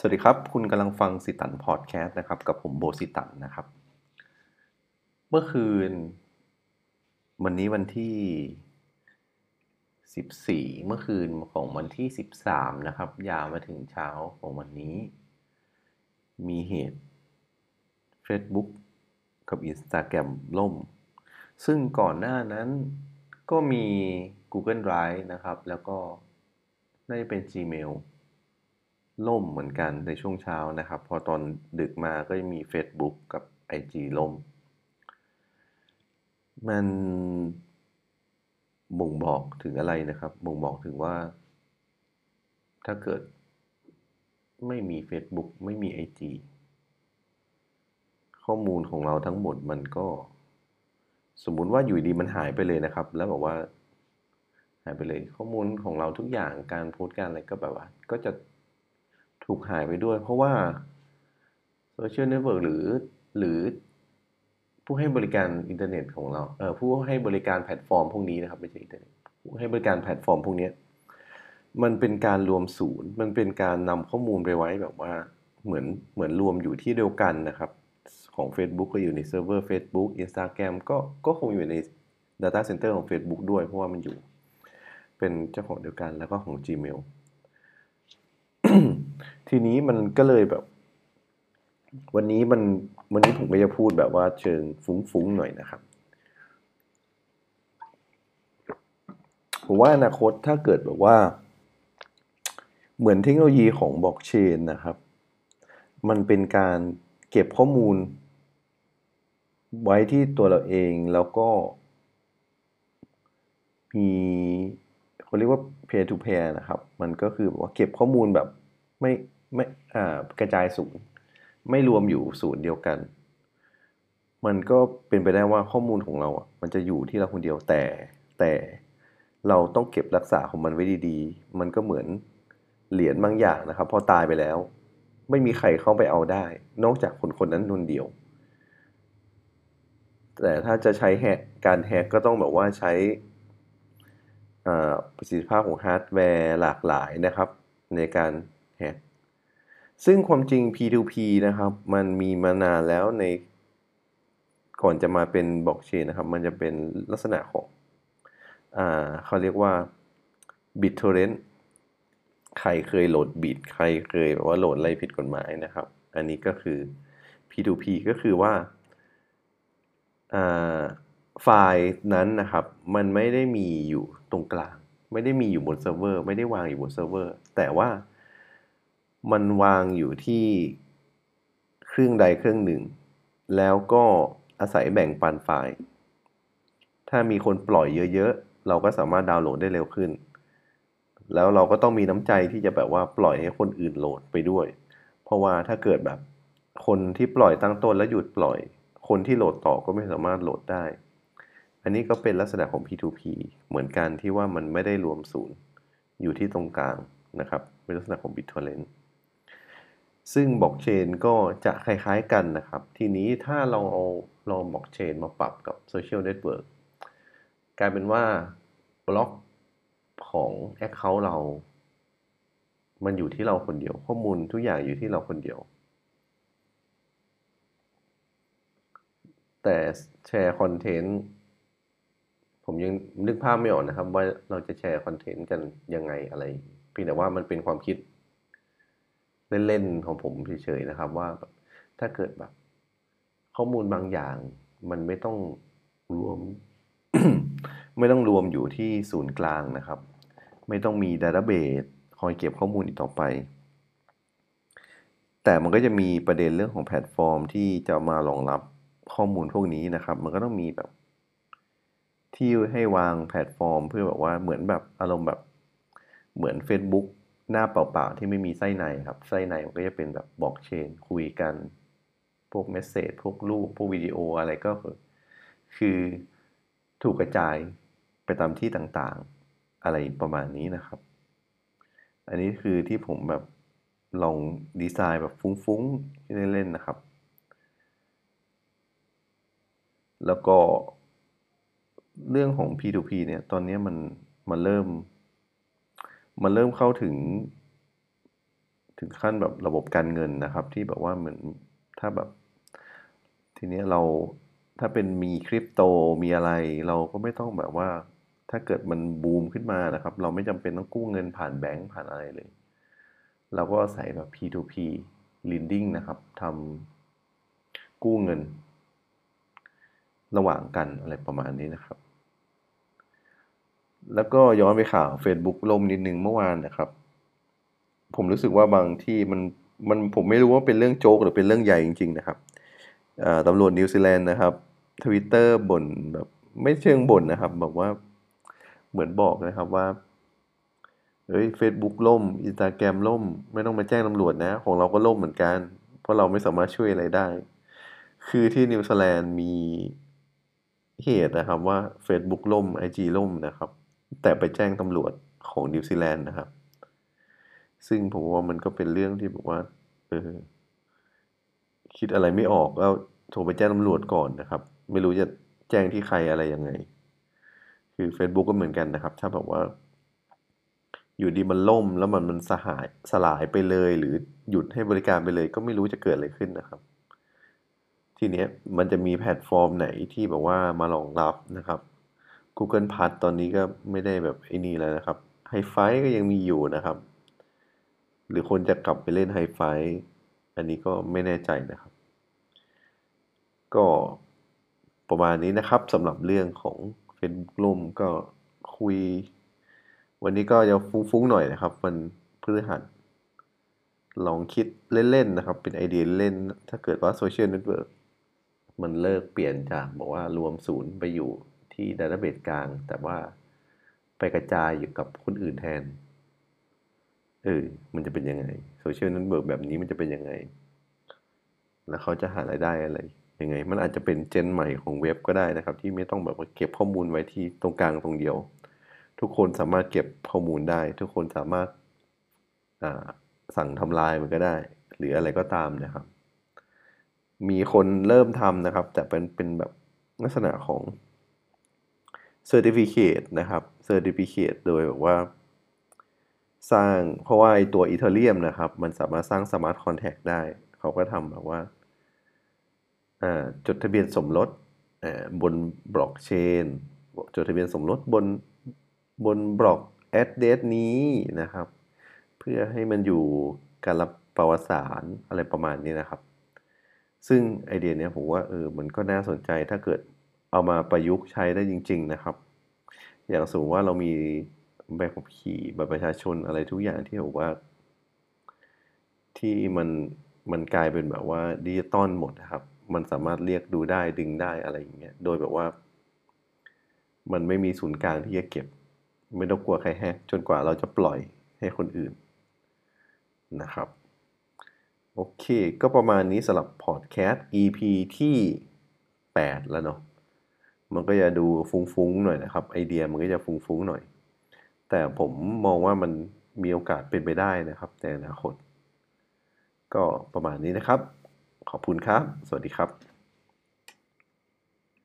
สวัสดีครับ คุณกำลังฟังสิตันพอดแคสต์นะครับ กับผมโบสิตันนะครับ เมื่อคืน วันนี้วันที่ 14 เมื่อคืนของวันที่ 13 นะครับ ยาวมาถึงเช้าของวันนี้ มีเหตุ Facebook กับ Instagram ล่ม ซึ่งก่อนหน้านั้นก็มี Google Drive นะครับ แล้วก็น่าจะเป็น Gmail ล่มเหมือนกันในช่วงเช้านะครับ พอตอนดึกมาก็มี Facebook กับ IG ล่ม มันบ่งบอกถึงอะไรนะครับ บ่งบอกถึงว่า ถ้าเกิดไม่มี Facebook ไม่มี IG ข้อมูลของเราทั้งหมดมันก็ สมมุติว่าอยู่ดีมันหายไปเลยนะครับ แล้วบอกว่า หายไปเลย ข้อมูลของเราทุกอย่างการโพสต์การอะไรก็แบบว่า ก็จะ ถูกหายไปด้วย เพราะว่า social network หรือหรือผู้ให้บริการอินเทอร์เน็ตของเราเอ่อผู้ให้บริการแพลตฟอร์มพวกนี้นะครับไม่ใช่อินเทอร์เน็ตผู้ให้บริการแพลตฟอร์มพวกนี้มันเป็นการรวมศูนย์ มันเป็นการนำข้อมูลไปไว้แบบว่าเหมือนเหมือนรวมอยู่ที่เดียวกันนะครับ ของ Facebook ก็อยู่ในเซิร์ฟเวอร์ Facebook Instagram ก็ก็คงอยู่ใน Data Center ของ Facebook ด้วยเพราะว่ามันอยู่ เป็นเจ้าของเดียวกันแล้วก็ของ Gmail ทีนี้มันก็เลยแบบ วันนี้มันวันนี้ผมก็จะพูดแบบว่าเชิงฟุ้งๆหน่อยนะครับผมว่าอนาคตถ้าเกิดแบบว่า เหมือนเทคโนโลยีของบล็อกเชนนะครับ มันเป็นการเก็บข้อมูล ไว้ที่ตัวเราเองแล้วก็ มีเขาเรียกว่า peer to peer นะครับ มันก็คือว่าเก็บข้อมูลแบบ ไม่ไม่อ่ากระจายศูนย์ไม่รวมอยู่ศูนย์เดียวกัน มันก็เป็นไปได้ว่าข้อมูลของเราอะมันจะอยู่ที่เราคนเดียวแต่แต่เราต้องเก็บรักษาของมันไว้ดีๆ มันก็เหมือนเหรียญบางอย่างนะครับ พอตายไปแล้ว ไม่มีใครเข้าไปเอาได้ นอกจากคนคนนั้นคนเดียว แต่ถ้าจะใช้แแฮกการแฮกก็ต้องแบบว่าใช้ประสิทธิภาพของฮาร์ดแวร์หลากหลายนะครับ ในการ ฮกซึ่งความจริง P2P นะครับ มันมีมานานแล้วใน ก่อนจะมาเป็นบล็อกเชนนะครับ มันจะเป็นลักษณะของอ่าเขาเรียกว่า BitTorrent ใครเคยโหลด bit ใครเคยแบบว่าโหลดอะไรผิดกฎหมายนะครับ อันนี้ก็คือ P2P ก็คือว่าไฟล์นั้นนะครับ มันไม่ได้มีอยู่ตรงกลาง ไม่ได้มีอยู่บนเซิร์ฟเวอร์ ไม่ได้วางอยู่บนเซิร์ฟเวอร์ แต่ว่า มันวางอยู่ที่เครื่องใดเครื่องหนึ่ง แล้วก็อาศัยแบ่งปันไฟล์ ถ้ามีคนปล่อยเยอะๆ เราก็สามารถดาวน์โหลดได้เร็วขึ้น แล้วเราก็ต้องมีน้ำใจที่จะแบบว่าปล่อยให้คนอื่นโหลดไปด้วย เพราะว่าถ้าเกิดแบบคนที่ปล่อยตั้งต้นแล้วหยุดปล่อย คนที่โหลดต่อก็ไม่สามารถโหลดได้ อันนี้ก็เป็นลักษณะของ P2P เหมือนกันที่ว่ามันไม่ได้รวมศูนย์อยู่ที่ตรงกลางนะครับเป็นลักษณะของ BitTorrent ซึ่งบล็อกเชนก็จะคล้ายๆกันนะครับ ทีนี้ถ้าเราเอาเราบล็อกเชนมาปรับกับ social network กลายเป็นว่าบล็อกของ Account เรา มันอยู่ที่เราคนเดียว ข้อมูลทุกอย่างอยู่ที่เราคนเดียว แต่แชร์ content ผมยังนึกภาพไม่ออกนะครับ ว่าเราจะแชร์ content กันยังไงอะไรเพียงแต่ว่ามันเป็นความคิด เล่นๆของผมเฉยๆนะครับว่าถ้าเกิดแบบ ข้อมูลบางอย่าง มันไม่ต้องรวม ไม่ต้องรวมอยู่ที่ศูนย์กลางนะครับ ไม่ต้องมี database คอยเก็บข้อมูลอีกต่อไป แต่มันก็จะมีประเด็นเรื่องของแพลตฟอร์ม ที่จะมารองรับข้อมูลพวกนี้นะครับ มันก็ต้องมีแบบ ที่ให้วางแพลตฟอร์ม เพื่อแบบว่าเหมือนแบบอารมณ์แบบเหมือน Facebook หน้าเปล่าๆที่ไม่มีไส้ในครับ ไส้ในมันก็จะเป็นแบบบล็อกเชนคุยกัน พวก message พวกรูป พวกวิดีโออะไรก็คือถูกกระจายไปตามที่ต่างๆ อะไรประมาณนี้นะครับ อันนี้คือที่ผมแบบลองดีไซน์แบบฟุ้งๆเล่นๆนะครับ แล้วก็เรื่องของ P2P เนี่ย ตอนนี้มันมันเริ่ม มันเริ่มเข้าถึง ถึงขั้นแบบระบบการเงินนะครับ ที่แบบว่าเหมือนถ้าแบบ ทีนี้เราถ้าเป็นมีคริปโตมีอะไร เราก็ไม่ต้องแบบว่า ถ้าเกิดมันบูมขึ้นมานะครับ เราไม่จำเป็นต้องกู้เงินผ่านแบงก์ผ่านอะไรเลย เราก็ใส่แบบ P2P lending นะครับทำกู้เงิน ระหว่างกันอะไรประมาณนี้นะครับ แล้วก็ย้อนไปข่าว Facebook ล่มนิดนึงเมื่อวานนะครับ ผมรู้สึกว่าบางที่มันมันผมไม่รู้ว่าเป็นเรื่องโจ๊กหรือเป็นเรื่องใหญ่จริง ๆ นะครับตำรวจนิวซีแลนด์นะครับทวิตเตอร์บ่นแบบไม่เชิงบ่นนะครับบอกว่าเหมือนบอกนะครับว่าเฮ้ยเฟซบุ๊กล่มอินสตาแกรมล่ม ไม่ต้องมาแจ้งตำรวจนะ ของเราก็ล่มเหมือนกัน เพราะเราไม่สามารถช่วยอะไรได้ คือที่นิวซีแลนด์มีเหตุนะครับว่า Facebook ล่ม IG ล่มนะครับ แต่ไปแจ้งตำรวจของนิวซีแลนด์นะครับ ซึ่งผมว่ามันก็เป็นเรื่องที่บอกว่า เออ คิดอะไรไม่ออกก็โทรไปแจ้งตำรวจก่อนนะครับ ไม่รู้จะแจ้งที่ใครอะไรยังไง คือ Facebook ก็เหมือนกันนะครับ ถ้าแบบว่า อยู่ดีมันล่มแล้วมันมันสหายสลายไปเลย หรือหยุดให้บริการไปเลย ก็ไม่รู้จะเกิดอะไรขึ้นนะครับทีเนี้ยมันจะมีแพลตฟอร์มไหนที่แบบว่ามารองรับนะครับ Google p a s ตอนนี้ก็ไม่ได้แบบไอ้นี่แล้วนะครับไฮไฟก็ยังมีอยู่นะครับ หรือคนจะกลับไปเล่นไฮไฟอันนี้ก็ไม่แน่ใจนะครับ ก็ประมาณนี้นะครับสำหรับเรื่องของ Facebook ล่มก็คุย วันนี้ก็จะฟุ้งๆหน่อยนะครับวันพฤหัสลองคิดเล่น ๆ นะครับ เป็นไอเดียเล่น ถ้าเกิดว่า social network มันเลิกเปลี่ยนจากบอกว่ารวมศูนย์ไปอยู่ ที่ database กลาง แต่ว่าไปกระจายอยู่กับคนอื่นแทน เออ มันจะเป็นยังไงsocial network แบบนี้มันจะเป็นยังไง แล้วเขาจะหารายได้อะไรยังไง มันอาจจะเป็น gen ใหม่ของเว็บก็ได้นะครับ ที่ไม่ต้องแบบว่าเก็บข้อมูลไว้ที่ตรงกลางตรงเดียว ทุกคนสามารถเก็บข้อมูลได้ ทุกคนสามารถสั่งทำลายมันก็ได้ หรืออะไรก็ตามนะครับ มีคนเริ่มทำนะครับ แต่เป็นเป็นแบบลักษณะของ Certificate นะครับ Certificate โดยแบบว่า สร้างเพราะว่าไอตัว Ethereum นะครับ มันสามารถสร้าง smart contract ได้ เขาก็ทำแบบว่าจดทะเบียนสมรสบนบล็อกเชนจดทะเบียนสมรสบนบน block address นี้นะครับ เพื่อให้มันอยู่การรับประวัติศาสตร์อะไรประมาณนี้นะครับ ซึ่งไอเดียเนี้ยผมว่าเออมันก็น่าสนใจถ้าเกิด เอามาประยุกต์ใช้ได้จริง ๆ นะครับ อย่างสมมติว่าเรามีใบขับขี่บัตรประชาชนอะไรทุกอย่างที่บอกว่า ที่มันมันกลายเป็นแบบว่าดิจิตอลหมดนะครับ มันสามารถเรียกดูได้ดึงได้อะไรอย่างเงี้ย โดยแบบว่า มันไม่มีศูนย์กลางที่จะเก็บ ไม่ต้องกลัวใครแฮกจนกว่าเราจะปล่อยให้คนอื่นนะครับ โอเค ก็ประมาณนี้สำหรับพอดแคสต์ EP ที่ 8 แล้วเนาะ มันก็จะดูฟุ้งๆหน่อยนะครับ ไอเดียมันก็จะฟุ้งๆหน่อย แต่ผมมองว่ามันมีโอกาสเป็นไปได้นะครับในอนาคต ก็ประมาณนี้นะครับ ขอบคุณครับ สวัสดีครับ